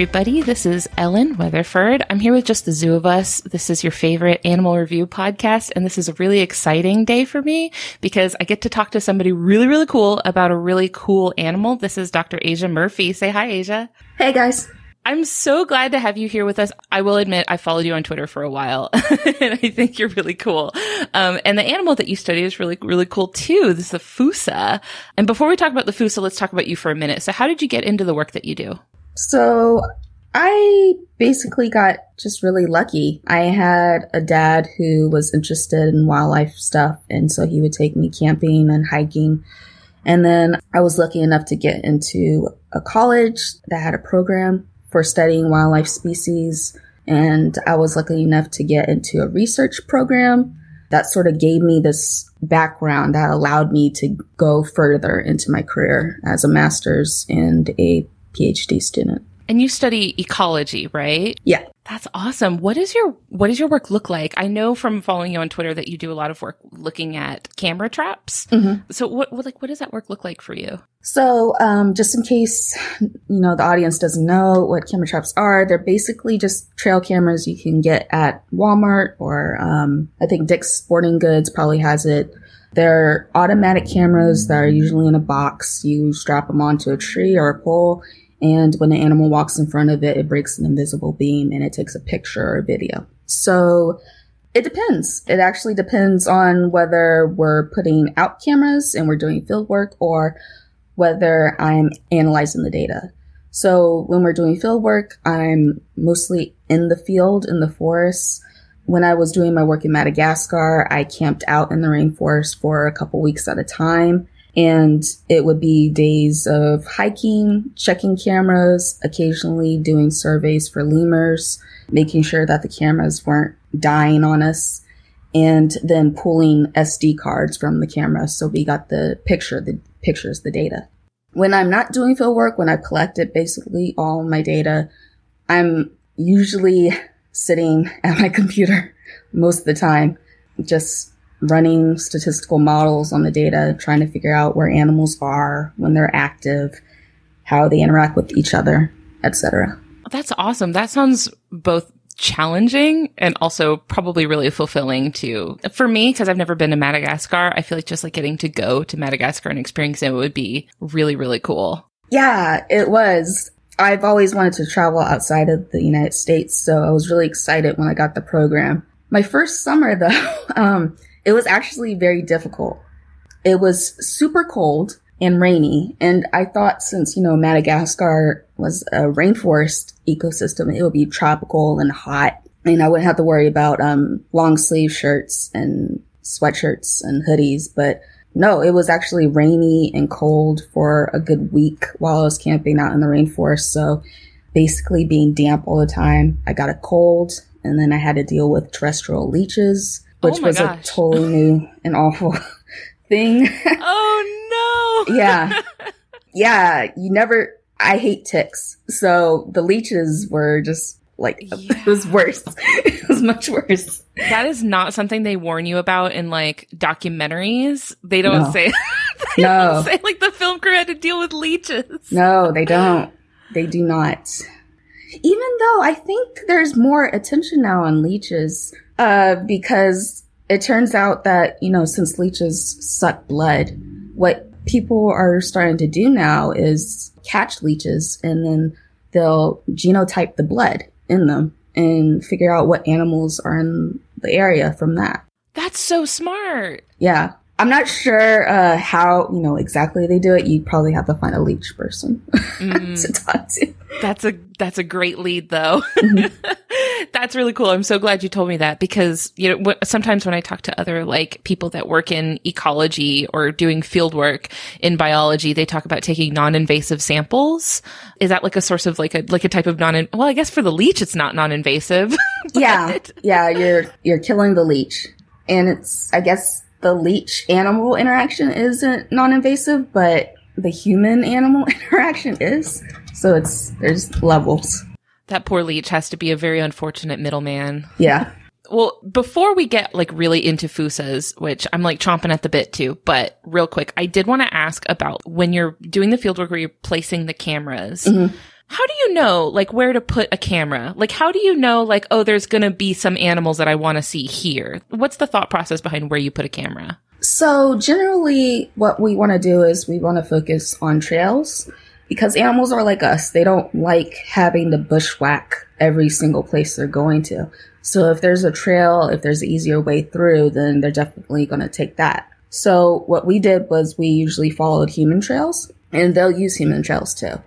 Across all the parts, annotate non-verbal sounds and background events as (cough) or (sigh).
Everybody, this is Ellen Weatherford. I'm here with just the zoo of us. This is your favorite animal review podcast, and this is a really exciting day for me because I get to talk to somebody really, really cool about a really cool animal. This is Dr. Asia Murphy. Say hi, Asia. Hey, guys. I'm so glad to have you here with us. I will admit I followed you on Twitter for a while (laughs) and I think you're really cool. Um, and the animal that you study is really, really cool too. This is the Fossa. And before we talk about the Fossa, let's talk about you for a minute. So how did you get into the work that you do? So I basically got just really lucky. I had a dad who was interested in wildlife stuff. And so he would take me camping and hiking. And then I was lucky enough to get into a college that had a program for studying wildlife species. And I was lucky enough to get into a research program that sort of gave me this background that allowed me to go further into my career as a master's and a PhD student. And you study ecology, right? Yeah. That's awesome. What is your what does your work look like? I know from following you on Twitter that you do a lot of work looking at camera traps. Mm-hmm. So what, what, like what does that work look like for you? So um, just in case you know the audience doesn't know what camera traps are, they're basically just trail cameras you can get at Walmart or um, I think Dick's Sporting Goods probably has it. They're automatic cameras that are usually in a box. You strap them onto a tree or a pole and when the animal walks in front of it, it breaks an invisible beam and it takes a picture or a video. So it depends. It actually depends on whether we're putting out cameras and we're doing field work or whether I'm analyzing the data. So when we're doing field work, I'm mostly in the field, in the forest. When I was doing my work in Madagascar, I camped out in the rainforest for a couple weeks at a time. And it would be days of hiking, checking cameras, occasionally doing surveys for lemurs, making sure that the cameras weren't dying on us, and then pulling SD cards from the camera. So we got the picture, the pictures, the data. When I'm not doing field work, when I've collected basically all my data, I'm usually sitting (laughs) at my computer most of the time, just running statistical models on the data, trying to figure out where animals are when they're active, how they interact with each other, etc. That's awesome. That sounds both challenging and also probably really fulfilling too. For me, because I've never been to Madagascar, I feel like just like getting to go to Madagascar and experiencing it would be really, really cool. Yeah, it was. I've always wanted to travel outside of the United States, so I was really excited when I got the program. My first summer though, (laughs) um, it was actually very difficult. It was super cold and rainy. And I thought since, you know, Madagascar was a rainforest ecosystem, it would be tropical and hot. And I wouldn't have to worry about, um, long sleeve shirts and sweatshirts and hoodies. But no, it was actually rainy and cold for a good week while I was camping out in the rainforest. So basically being damp all the time. I got a cold and then I had to deal with terrestrial leeches oh which oh was gosh. a totally new and awful (laughs) thing. Oh no. (laughs) yeah. Yeah. You never, I hate ticks. So the leeches were just like, yeah. (laughs) it was worse. (laughs) it was much worse. That is not something they warn you about in like documentaries. They don't no. say, (laughs) they no. Don't say like the film crew had to deal with leeches. No, they don't. They do not. Even though I think there's more attention now on leeches uh, because it turns out that, you know, since leeches suck blood, what people are starting to do now is catch leeches and then they'll genotype the blood in them and figure out what animals are in the area from that. That's so smart. Yeah. I'm not sure uh, how you know exactly they do it. You probably have to find a leech person (laughs) mm. to talk to. That's a that's a great lead, though. Mm-hmm. (laughs) that's really cool. I'm so glad you told me that because you know sometimes when I talk to other like people that work in ecology or doing field work in biology, they talk about taking non-invasive samples. Is that like a source of like a like a type of non? Well, I guess for the leech, it's not non-invasive. (laughs) yeah, yeah, you're you're killing the leech, and it's I guess the leech animal interaction isn't non-invasive, but the human animal (laughs) interaction is. So it's there's levels. That poor leech has to be a very unfortunate middleman. Yeah. Well, before we get like really into fossas, which I'm like chomping at the bit too, but real quick, I did want to ask about when you're doing the fieldwork where you're placing the cameras. Mm-hmm how do you know like where to put a camera? Like how do you know like oh there's going to be some animals that I want to see here? What's the thought process behind where you put a camera? So generally what we want to do is we want to focus on trails because animals are like us. They don't like having to bushwhack every single place they're going to. So if there's a trail, if there's an easier way through, then they're definitely going to take that. So what we did was we usually followed human trails and they'll use human trails too.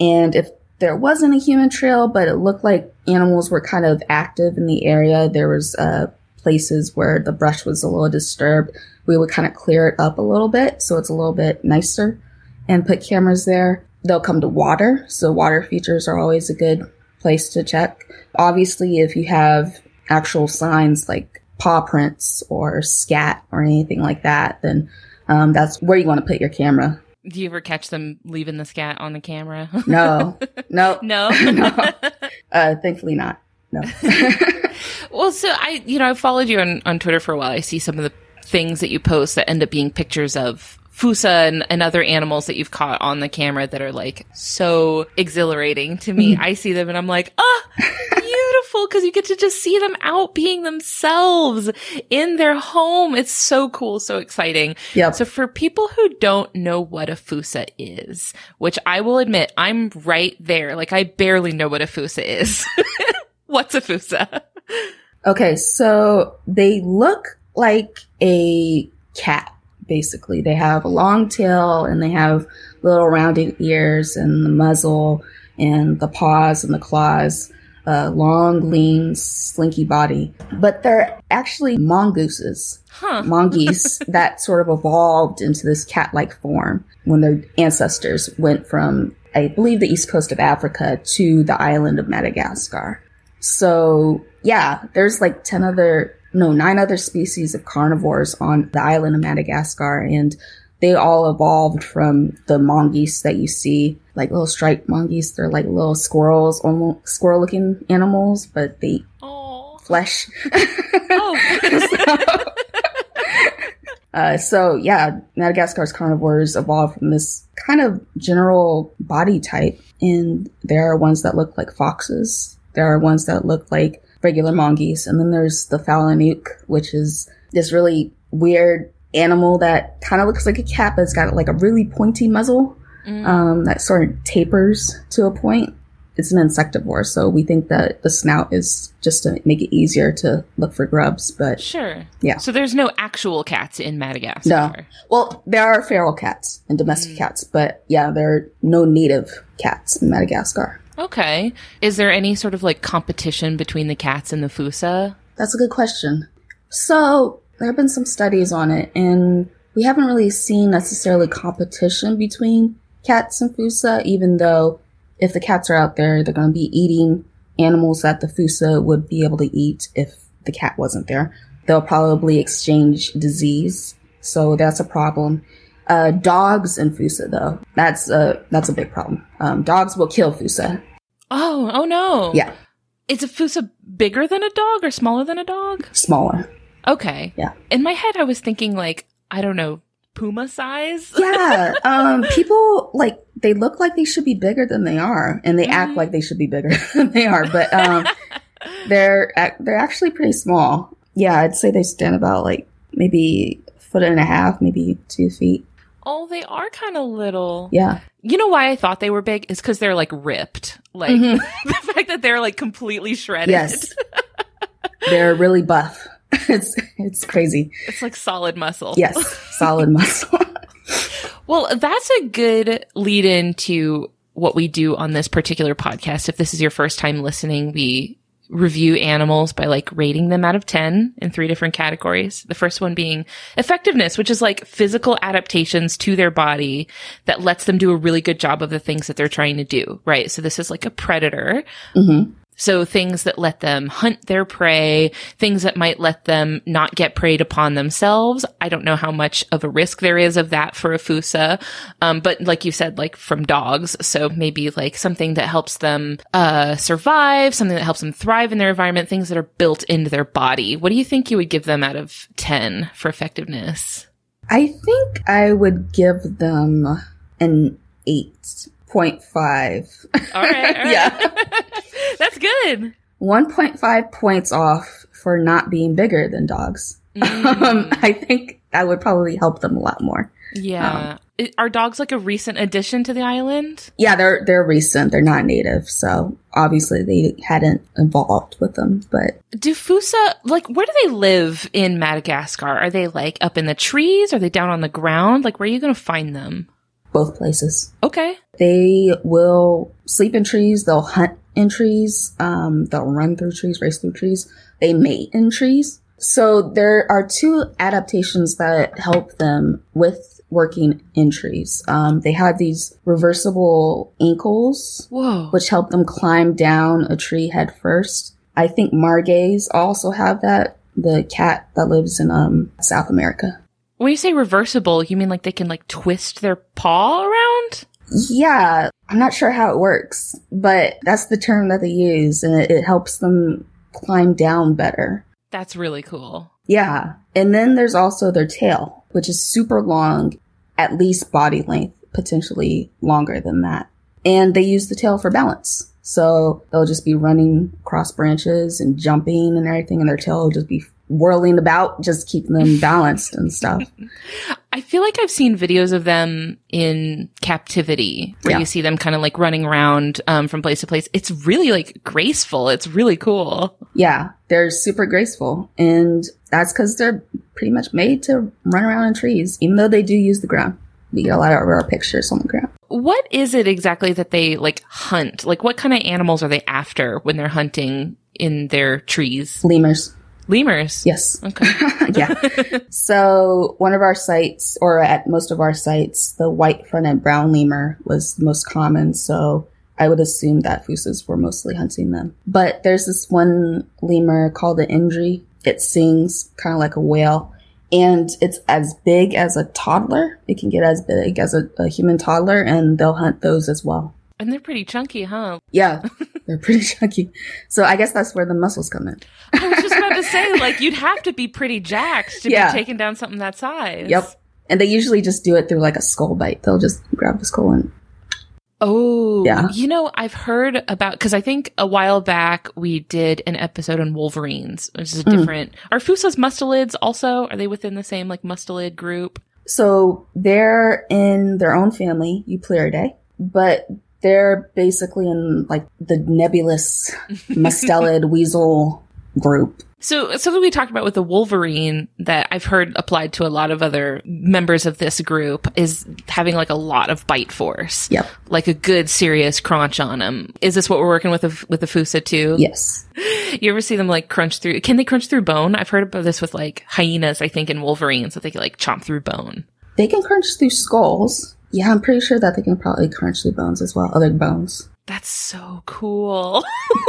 And if there wasn't a human trail, but it looked like animals were kind of active in the area. There was uh, places where the brush was a little disturbed. We would kind of clear it up a little bit so it's a little bit nicer and put cameras there. They'll come to water, so water features are always a good place to check. Obviously, if you have actual signs like paw prints or scat or anything like that, then um, that's where you want to put your camera do you ever catch them leaving the scat on the camera? (laughs) No, no, (laughs) no, (laughs) no. Uh, thankfully not. No. well, so I, you know, I followed you on, on Twitter for a while. I see some of the things that you post that end up being pictures of fossa and, and, other animals that you've caught on the camera that are like so exhilarating to me. Mm-hmm. I see them and I'm like, ah, oh, beautiful because you get to just see them out being themselves in their home. It's so cool, so exciting. Yeah. So for people who don't know what a fossa is, which I will admit I'm right there, like I barely know what a fossa is. (laughs) What's a fossa? Okay, so they look like a cat basically. They have a long tail and they have little rounded ears and the muzzle and the paws and the claws, a long, lean, slinky body. But they're actually mongooses, huh. mongoose (laughs) that sort of evolved into this cat like form when their ancestors went from, I believe, the east coast of Africa to the island of Madagascar. So, yeah, there's like 10 other no, nine other species of carnivores on the island of Madagascar. And they all evolved from the mongoose that you see, like little striped mongoose. They're like little squirrels, almost squirrel looking animals, but they eat flesh. Oh. (laughs) so, uh, so yeah, Madagascar's carnivores evolved from this kind of general body type. And there are ones that look like foxes. There are ones that look like regular mongoose. And then there's the falanouc, which is this really weird animal that kind of looks like a cat, but it's got like a really pointy muzzle mm. um, that sort of tapers to a point. It's an insectivore, so we think that the snout is just to make it easier to look for grubs. But sure, yeah. So there's no actual cats in Madagascar. No. Well, there are feral cats and domestic mm. cats, but yeah, there are no native cats in Madagascar. Okay. Is there any sort of like competition between the cats and the fossa? That's a good question. So, there have been some studies on it, and we haven't really seen necessarily competition between cats and Fossa, even though if the cats are out there, they're going to be eating animals that the Fossa would be able to eat if the cat wasn't there. They'll probably exchange disease, so that's a problem. Uh, dogs and Fossa, though, that's a that's a big problem. Um, dogs will kill Fossa. Oh, oh no! Yeah, is a Fossa bigger than a dog or smaller than a dog? Smaller. Okay. Yeah. In my head, I was thinking like I don't know, puma size. (laughs) yeah. Um, people like they look like they should be bigger than they are, and they mm. act like they should be bigger (laughs) than they are, but um, (laughs) they're they're actually pretty small. Yeah, I'd say they stand about like maybe a foot and a half, maybe two feet. Oh, they are kind of little. Yeah. You know why I thought they were big is because they're like ripped. Like mm-hmm. the fact that they're like completely shredded. Yes. they're really buff. (laughs) It's it's crazy. It's like solid muscle. Yes, (laughs) solid muscle. well, that's a good lead into what we do on this particular podcast. If this is your first time listening, we review animals by like rating them out of 10 in three different categories. The first one being effectiveness, which is like physical adaptations to their body that lets them do a really good job of the things that they're trying to do, right? So this is like a predator. Mm-hmm. So things that let them hunt their prey, things that might let them not get preyed upon themselves. I don't know how much of a risk there is of that for a fossa. Um, but like you said, like from dogs. So maybe like something that helps them, uh, survive, something that helps them thrive in their environment, things that are built into their body. What do you think you would give them out of 10 for effectiveness? I think I would give them an eight 0.5. All right. All (laughs) right. Yeah. (laughs) That's good. 1.5 points off for not being bigger than dogs. Mm. (laughs) Um, I think that would probably help them a lot more. Yeah. I- Are dogs like a recent addition to the island? Yeah, they're they're recent. They're not native, so obviously they hadn't evolved with them. But Do Fossa, like, where do they live in Madagascar? Are they like up in the trees? Are they down on the ground? Like, where are you going to find them? Both places, Okay. they will sleep in trees. They'll hunt in trees. Um, they'll run through trees, race through trees. They mate in trees. So there are two adaptations that help them with working in trees. Um, they have these reversible ankles Whoa. which help them climb down a tree head first. I think margays also have that. The cat that lives in um South America. When you say reversible, you mean like they can like twist their paw around? Yeah, I'm not sure how it works, but that's the term that they use, and it, it helps them climb down better. That's really cool. Yeah, and then there's also their tail, which is super long, at least body length, potentially longer than that. And they use the tail for balance. So they'll just be running across branches and jumping and everything, and their tail will just be whirling about, just keeping them (laughs) balanced and stuff. I feel like I've seen videos of them in captivity where Yeah. you see them kind of like running around um, from place to place. It's really like graceful. It's really cool. Yeah, they're super graceful. And that's because they're pretty much made to run around in trees, even though they do use the ground. We get a lot of our pictures on the ground. What is it exactly that they like hunt? Like what kind of animals are they after when they're hunting in their trees? Lemurs. Lemurs. Yes. Okay. (laughs) yeah. So one of our sites, or at most of our sites, the white fronted brown lemur was the most common. So I would assume that Fossas were mostly hunting them. But there's this one lemur called the Indri. It sings kind of like a whale. And it's as big as a toddler. It can get as big as a, a human toddler, and they'll hunt those as well. And they're pretty chunky, huh? Yeah, they're pretty (laughs) chunky. So I guess that's where the muscles come in. (laughs) I was just about to say, like, you'd have to be pretty jacked to Yeah. be taking down something that size. Yep. And they usually just do it through like a skull bite. They'll just grab the skull and Oh, Yeah. You know, I've heard about because I think a while back we did an episode on Wolverines, which is a Mm. different. Are Fossa's mustelids also? Are they within the same like mustelid group? So they're in their own family, Eupleridae, but they're basically in like the nebulous (laughs) mustelid weasel group. So something we talked about with the Wolverine that I've heard applied to a lot of other members of this group is having like a lot of bite force, Yep. like a good serious crunch on them. Is this what we're working with the, with the Fossa too? Yes. (laughs) You ever see them like crunch through? Can they crunch through bone? I've heard about this with like hyenas, I think, in Wolverines that they can like chomp through bone. They can crunch through skulls. Yeah, I'm pretty sure that they can probably crunch through bones as well, other bones. That's so cool.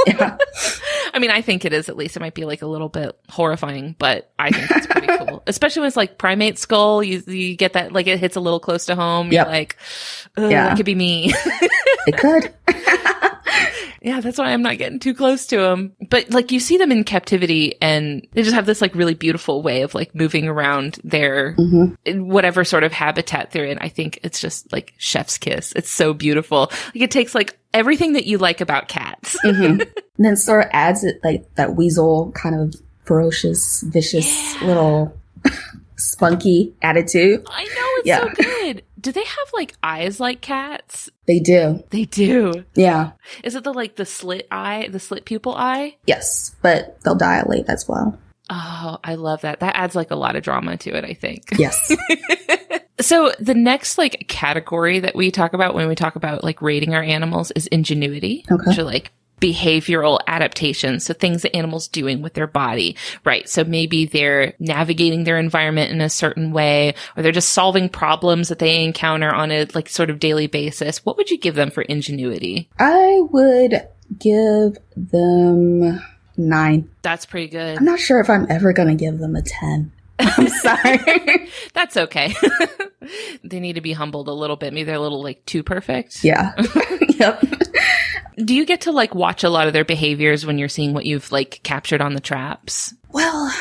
Yeah. (laughs) I mean, I think it is at least. It might be like a little bit horrifying, but I think it's pretty (laughs) cool. Especially when it's like primate skull. You you get that like it hits a little close to home. Yep. You're like, Yeah. it could be me. it could. (laughs) yeah, that's why I'm not getting too close to them. But like you see them in captivity, and they just have this like really beautiful way of like moving around their hmm whatever sort of habitat they're in. I think it's just like chef's kiss. It's so beautiful. Like it takes like everything that you like about cats. hmm (laughs) And then sort of adds it like that weasel kind of ferocious, vicious little (laughs) spunky attitude. I know it's Yeah. so good. Do they have like eyes like cats? They do. They do. Yeah. Is it the like the slit eye, the slit pupil eye? Yes. But they'll dilate as well. Oh, I love that. That adds like a lot of drama to it, I think. Yes. (laughs) So the next like category that we talk about when we talk about like rating our animals is ingenuity, Okay. which are like behavioral adaptations. So things that animals doing with their body, right? So maybe they're navigating their environment in a certain way, or they're just solving problems that they encounter on a like sort of daily basis. What would you give them for ingenuity? I would give them nine. That's pretty good. I'm not sure if I'm ever going to give them a 10. I'm (laughs) sorry. That's okay. (laughs) they need to be humbled a little bit. Maybe they're a little like too perfect. yeah. (laughs) yep. Do you get to like watch a lot of their behaviors when you're seeing what you've like captured on the traps? Well,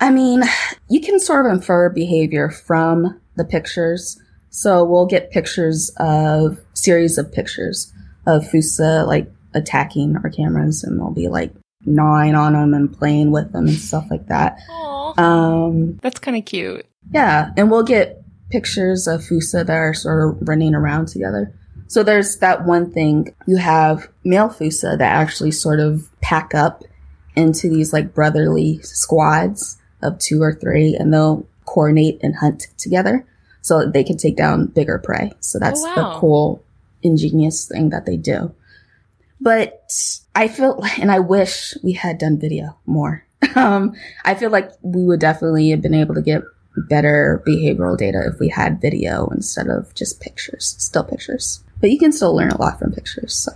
I mean, you can sort of infer behavior from the pictures. So we'll get pictures of series of pictures of Fossa like attacking our cameras, and they'll be like gnawing on them and playing with them and stuff like that. Aww. Um, That's kind of cute. yeah, and we'll get pictures of Fossa that are sort of running around together. So there's that one thing. You have male Fossa that actually sort of pack up into these like brotherly squads of two or three, and they'll coordinate and hunt together so that they can take down bigger prey. So that's Oh, wow. the cool, ingenious thing that they do. But I feel, and I wish we had done video more. (laughs) Um, I feel like we would definitely have been able to get better behavioral data if we had video instead of just pictures, still pictures. But you can still learn a lot from pictures. So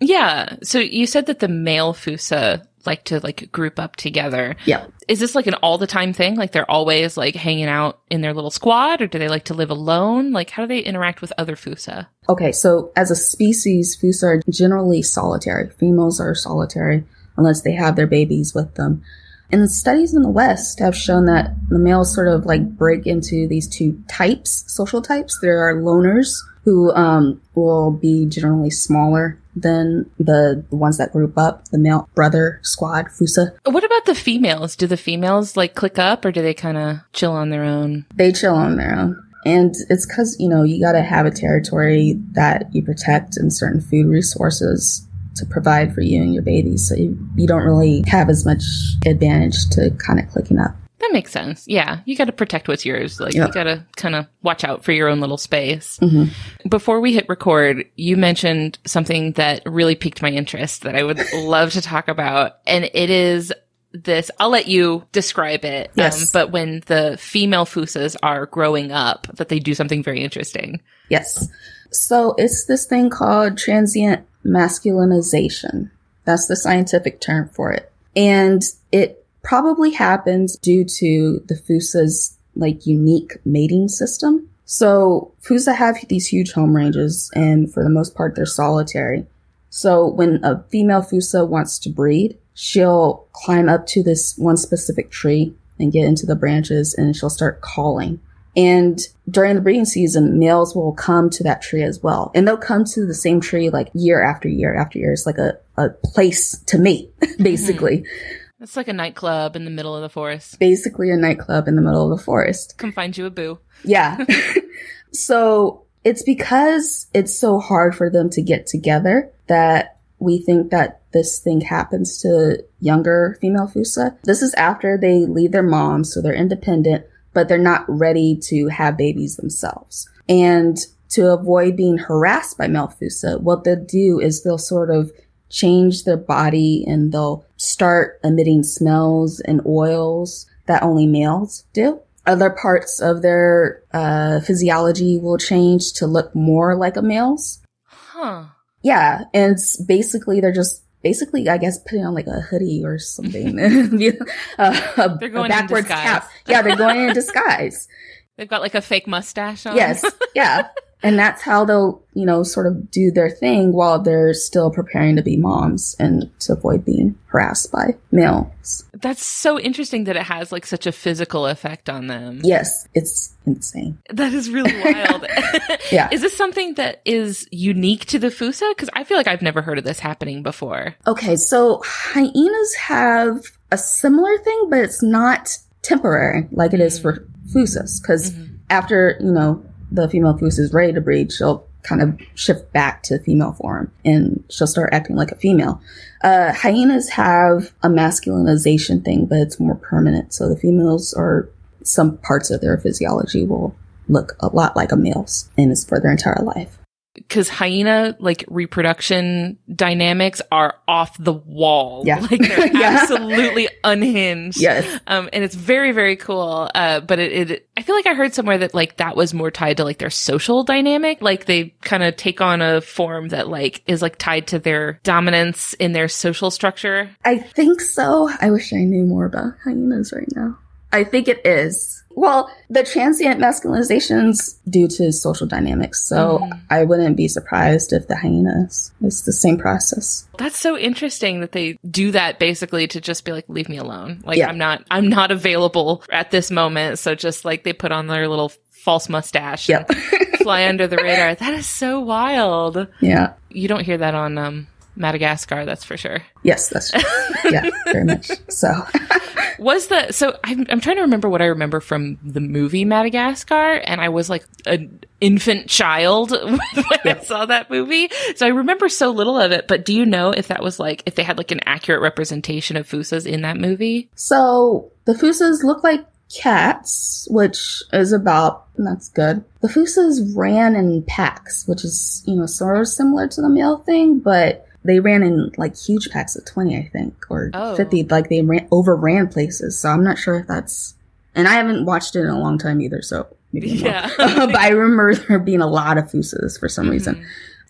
Yeah. So you said that the male Fossa like to like group up together. yeah, Is this like an all the time thing? Like they're always like hanging out in their little squad or do they like to live alone? Like how do they interact with other Fossa? Okay, so as a species, Fossa are generally solitary. Females are solitary unless they have their babies with them. And the studies in the West have shown that the males sort of like break into these two types, social types. There are loners who um, will be generally smaller than the, the ones that group up, the male brother squad, Fossa. What about the females? Do the females like click up or do they kind of chill on their own? They chill on their own. And it's because, you know, you got to have a territory that you protect and certain food resources to provide for you and your babies. So you, you don't really have as much advantage to kind of clicking up. That makes sense. Yeah. You got to protect what's yours. Like Yeah. you got to kind of watch out for your own little space. Mhm. Before we hit record, you mentioned something that really piqued my interest that I would (laughs) love to talk about. And it is this, I'll let you describe it. um, Yes. but when the female fossas are growing up, that they do something very interesting. Yes. So it's this thing called transient masculinization. That's the scientific term for it. And it probably happens due to the Fossa's like unique mating system. So Fossa have these huge home ranges and for the most part they're solitary. So when a female Fossa wants to breed, she'll climb up to this one specific tree and get into the branches and she'll start calling. And during the breeding season, males will come to that tree as well. And they'll come to the same tree like year after year after year. It's like a, a place to mate, (laughs) basically. Mm-hmm. It's like a nightclub in the middle of the forest. Basically a nightclub in the middle of the forest. Come find you a boo. Yeah. (laughs) (laughs) so it's because it's so hard for them to get together that we think that this thing happens to younger female Fossa. This is after they leave their moms, so they're independent, but they're not ready to have babies themselves. And to avoid being harassed by male Fossa, what they'll do is they'll sort of change their body and they'll start emitting smells and oils that only males do. Other parts of their uh, physiology will change to look more like a male's. Huh. Yeah, and it's basically they're just basically, I guess, putting on like a hoodie or something. (laughs) uh, a, They're going a in backwards disguise. cap. Yeah, they're going in disguise. (laughs) They've got like a fake mustache on. yes, (laughs) yeah, and that's how they'll you know sort of do their thing while they're still preparing to be moms and to avoid being harassed by males. That's so interesting that it has like such a physical effect on them. Yes, it's insane. That is really wild. (laughs) (laughs) Yeah. Is this something that is unique to the Fossa? Because I feel like I've never heard of this happening before. Okay, so hyenas have a similar thing, but it's not temporary like it is for mm-hmm. fossas. Because mm-hmm. after, you know, the female fossa is ready to breed, she'll kind of shift back to female form and she'll start acting like a female. Uh, hyenas have a masculinization thing, but it's more permanent. So the females are, some parts of their physiology will look a lot like a male's and it's for their entire life. Because hyena like reproduction dynamics are off the wall. Yeah. (laughs) Like they're (laughs) Yeah. absolutely unhinged. Yes. Um, and it's very, very cool. Uh, but it, it, I feel like I heard somewhere that like that was more tied to like their social dynamic. Like they kind of take on a form that like is like tied to their dominance in their social structure. I think so. I wish I knew more about hyenas right now. I think it is. Well, the transient masculinization's due to social dynamics, so Mhm. I wouldn't be surprised if the hyenas. It's the same process. That's so interesting that they do that basically to just be like, leave me alone. Like Yeah. I'm not, I'm not available at this moment. So just like they put on their little false mustache Yep. and (laughs) fly under the radar. That is so wild. Yeah. You don't hear that on um, Madagascar, that's for sure. Yes, that's true. (laughs) yeah, very much. So, (laughs) Was the so I'm I'm trying to remember what I remember from the movie Madagascar, and I was like an infant child (laughs) when I saw that movie, so I remember so little of it. But do you know if that was like if they had like an accurate representation of Fossas in that movie? so the Fossas look like cats, which is about, that's good. The Fossas ran in packs, which is, you know, sort of similar to the male thing, but they ran in like huge packs of 20, I think, or Oh. 50. Like they ran, overran places. So I'm not sure if that's, and I haven't watched it in a long time either. So maybe Yeah. (laughs) but I remember (laughs) there being a lot of Fossas for some reason.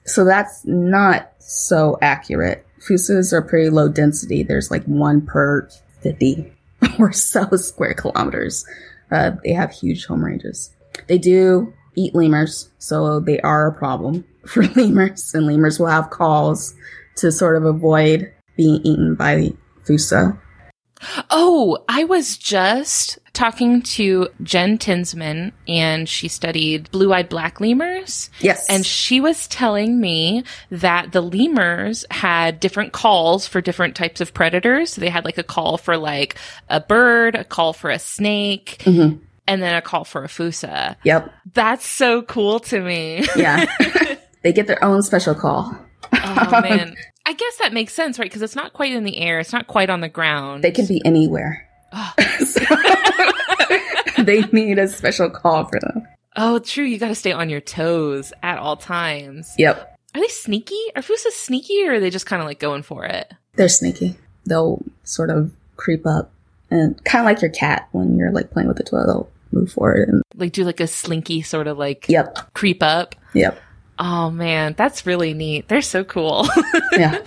So that's not so accurate. Fossas are pretty low density. There's like one per 50 (laughs) or so square kilometers. Uh, they have huge home ranges. They do eat lemurs, so they are a problem for lemurs, and lemurs will have calls to sort of avoid being eaten by Fossa. Oh, I was just talking to Jen Tinsman, and she studied blue-eyed black lemurs. Yes. And she was telling me that the lemurs had different calls for different types of predators. So they had like a call for like a bird, a call for a snake, Mhm. and then a call for a fossa. Yep. That's so cool to me. Yeah. (laughs) they get their own special call. Oh (laughs) man. I guess that makes sense, right? Because it's not quite in the air. It's not quite on the ground. They can be anywhere. So- (laughs) they need a special call for them. oh, true. You got to stay on your toes at all times. Yep. Are they sneaky? Are fossas sneaky or are they just kind of like going for it? They're sneaky. They'll sort of creep up and kind of like your cat when you're like playing with the toy, they'll move forward and Like do like a slinky sort of like yep. creep up. Yep. Oh man, that's really neat. They're so cool. (laughs) Yeah.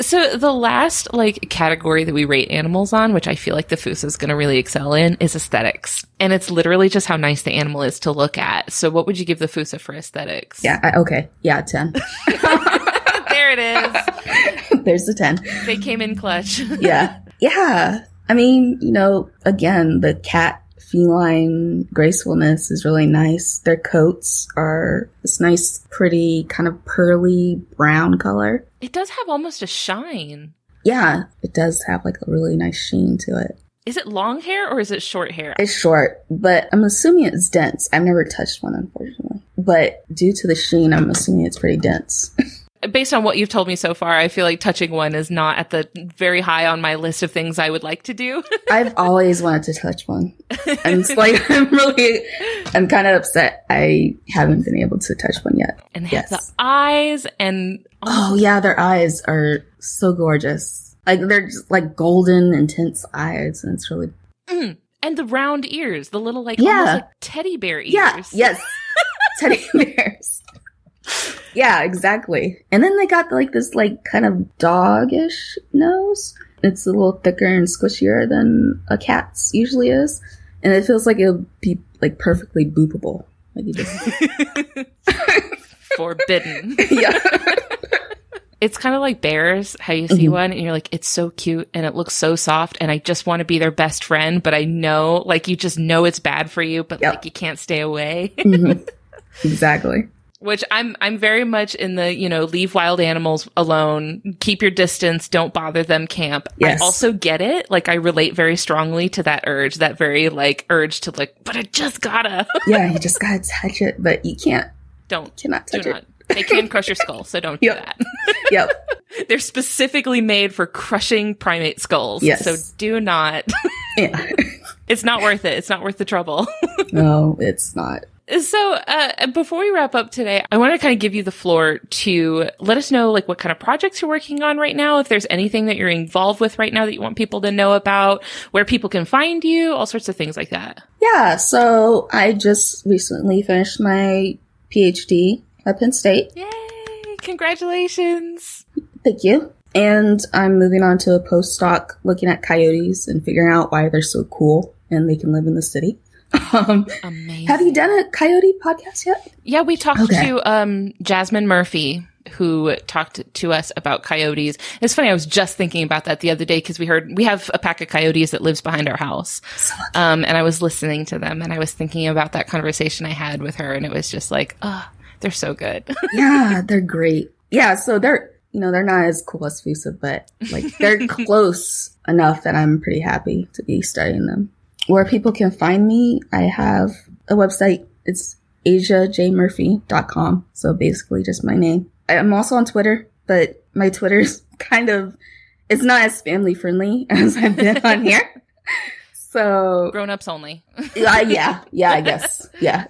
so the last like category that we rate animals on, which I feel like the Fossa is going to really excel in, is aesthetics. And it's literally just how nice the animal is to look at. So what would you give the Fossa for aesthetics? yeah. I, okay. Yeah. 10. (laughs) (laughs) there it is. There's the 10. They came in clutch. Yeah. Yeah. I mean, you know, again, the cat feline gracefulness is really nice. Their coats are this nice, pretty, kind of pearly brown color. it does have almost a shine. Yeah, it does have like a really nice sheen to it. Is it long hair or is it short hair? It's short, but I'm assuming it's dense. I've never touched one, unfortunately. But due to the sheen, I'm assuming it's pretty dense. (laughs) Based on what you've told me so far, I feel like touching one is not at the very high on my list of things I would like to do. (laughs) I've always wanted to touch one. And it's like, (laughs) I'm really, I'm kind of upset I haven't been able to touch one yet. and they Yes. have the eyes and Oh yeah, their eyes are so gorgeous. Like they're just like golden, intense eyes, and it's really Mm, and the round ears, the little like Yeah. like teddy bear ears. yeah, yes, (laughs) teddy bears. Yeah, exactly. And then they got like this like kind of doggish nose. It's a little thicker and squishier than a cat's usually is, and it feels like it'll be like perfectly boopable. Like you just (laughs) Forbidden. (laughs) yeah, (laughs) It's kind of like bears, how you see Mhm. one and you're like, it's so cute and it looks so soft and I just want to be their best friend, but I know, like, you just know it's bad for you, but Yep. like, you can't stay away. Mhm. exactly. Which I'm, I'm very much in the, you know, leave wild animals alone, keep your distance, don't bother them camp. Yes. I also get it. Like, I relate very strongly to that urge, that very, like, urge to, like, but I just gotta. (laughs) Yeah, you just gotta touch it, but you can't. don't, Cannot do touch it. not. They can crush your skull, so don't do that. (laughs) Yep. (laughs) They're specifically made for crushing primate skulls. Yes. So do not. Yeah. it's not worth it. It's not worth the trouble. no, it's not. So, uh, before we wrap up today, I want to kind of give you the floor to let us know, like, what kind of projects you're working on right now. If there's anything that you're involved with right now that you want people to know about, where people can find you, all sorts of things like that. Yeah, so I just recently finished my PhD at Penn State. Yay! Congratulations. Thank you. And I'm moving on to a postdoc looking at coyotes and figuring out why they're so cool and they can live in the city. Um, Amazing. have you done a coyote podcast yet? Yeah, we talked Okay. to um, Jasmine Murphy who talked to us about coyotes. It's funny. I was just thinking about that the other day because we heard we have a pack of coyotes that lives behind our house. Um, and I was listening to them and I was thinking about that conversation I had with her and it was just like, oh, they're so good. (laughs) yeah, they're great. Yeah. So they're, you know, they're not as cool as Fossa, but like they're (laughs) close enough that I'm pretty happy to be studying them. Where people can find me, I have a website. It's asiajmurphy.com. So basically just my name. I'm also on Twitter, but my Twitter's (laughs) kind of, it's not as family friendly (laughs) as I've been on (laughs) here. So grown ups only. uh, yeah, yeah, I guess. Yeah.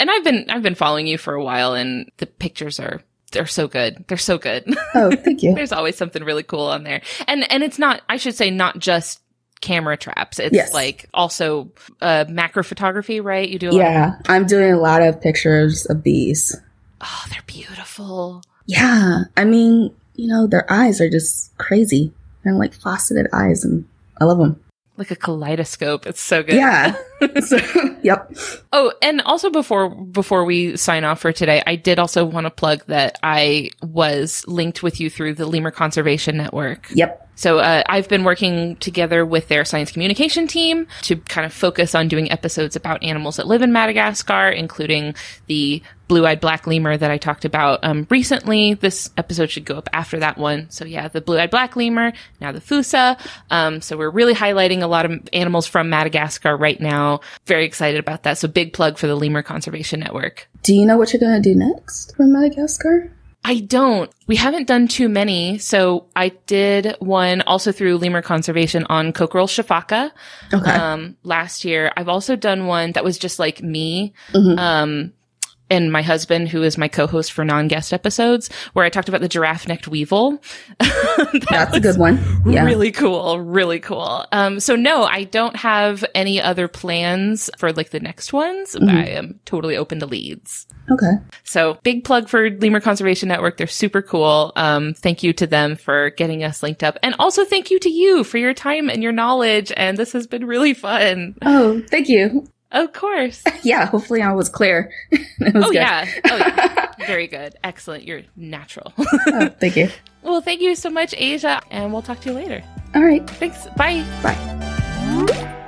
and I've been, I've been following you for a while and the pictures are they're so good. They're so good. Oh, thank you. There's always something really cool on there. And and it's not I should say not just camera traps. It's Yes. like also uh macro photography, right? You do a lot Yeah, I'm doing a lot of pictures of bees. Oh, they're beautiful. Yeah, I mean, you know, their eyes are just crazy. They're like faceted eyes, and I love them. Like a kaleidoscope. It's so good. Yeah. (laughs) (laughs) so, yep. Oh, and also before before we sign off for today, I did also want to plug that I was linked with you through the Lemur Conservation Network. Yep. So uh, I've been working together with their science communication team to kind of focus on doing episodes about animals that live in Madagascar, including the blue-eyed black lemur that I talked about um, recently. This episode should go up after that one. So yeah, the blue-eyed black lemur, now the fossa. Um, so we're really highlighting a lot of animals from Madagascar right now. Very excited about that. So big plug for the Lemur Conservation Network. Do you know what you're gonna do next from Madagascar? I don't. We haven't done too many. So I did one also through Lemur Conservation on Coquerel sifaka Okay. um, last year. I've also done one that was just like me. Mhm. Um, and my husband, who is my co-host for non-guest episodes, where I talked about the giraffe-necked weevil. (laughs) That That's a good one. Yeah. Really cool, really cool. Um, so no, I don't have any other plans for like the next ones. Mhm. I am totally open to leads. Okay. So big plug for Lemur Conservation Network. They're super cool. Um, thank you to them for getting us linked up. And also thank you to you for your time and your knowledge. And this has been really fun. Oh, thank you. Of course. (laughs) Yeah. Hopefully, I was clear. (laughs) was Oh good. yeah. Oh yeah. (laughs) Very good. Excellent. You're natural. Oh, thank you. well, thank you so much, Asia. And we'll talk to you later. All right. Thanks. Bye. Bye.